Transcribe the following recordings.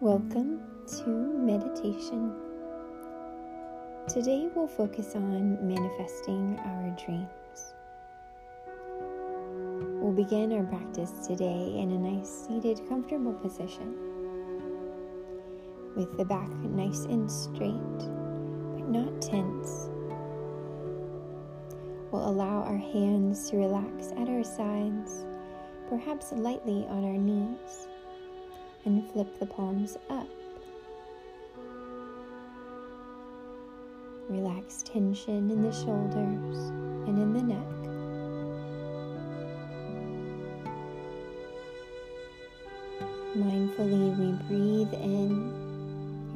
Welcome to meditation. Today we'll focus on manifesting our dreams. We'll begin our practice today in a nice seated, comfortable position with the back nice and straight, but not tense. We'll allow our hands to relax at our sides, perhaps lightly on our knees and flip the palms up. Relax tension in the shoulders and in the neck. Mindfully, we breathe in,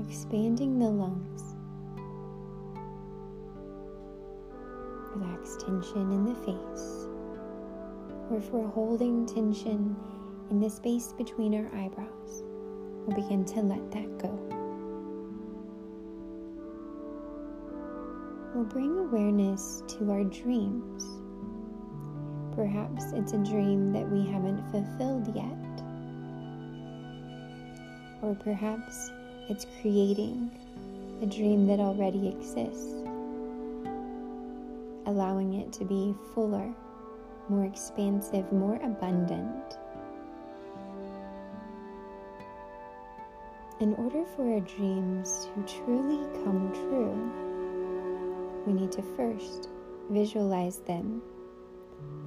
expanding the lungs. Relax tension in the face, or if we're holding tension in the space between our eyebrows, we'll begin to let that go. We'll bring awareness to our dreams. Perhaps it's a dream that we haven't fulfilled yet. Or perhaps it's creating a dream that already exists, allowing it to be fuller, more expansive, more abundant. In order for our dreams to truly come true, we need to first visualize them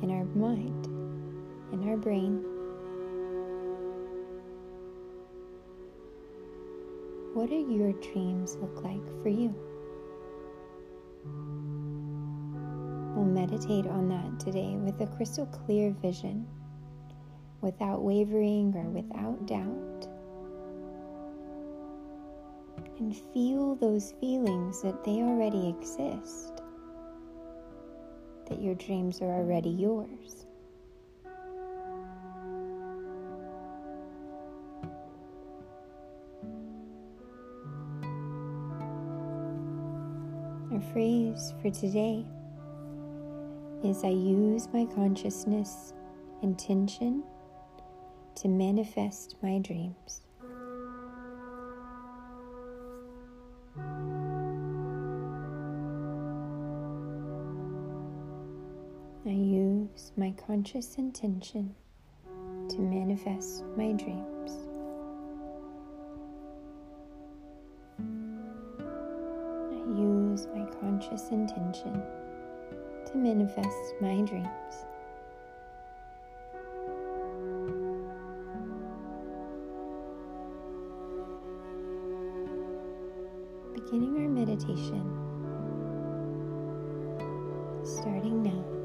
in our mind, in our brain. What do your dreams look like for you? We'll meditate on that today with a crystal clear vision, without wavering or without doubt and feel those feelings that they already exist, that your dreams are already yours. Our phrase for today is I use my consciousness intention to manifest my dreams. I use my conscious intention to manifest my dreams. I use my conscious intention to manifest my dreams. Beginning our meditation, starting now.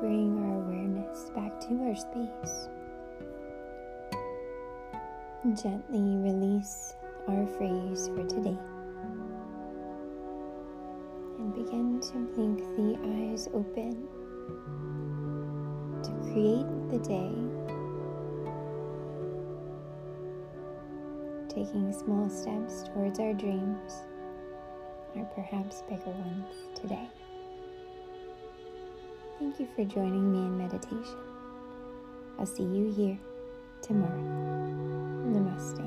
Bring our awareness back to our space. Gently release our phrase for today. And begin to blink the eyes open to create the day. Taking small steps towards our dreams, or perhaps bigger ones today. Thank you for joining me in meditation. I'll see you here tomorrow. Namaste.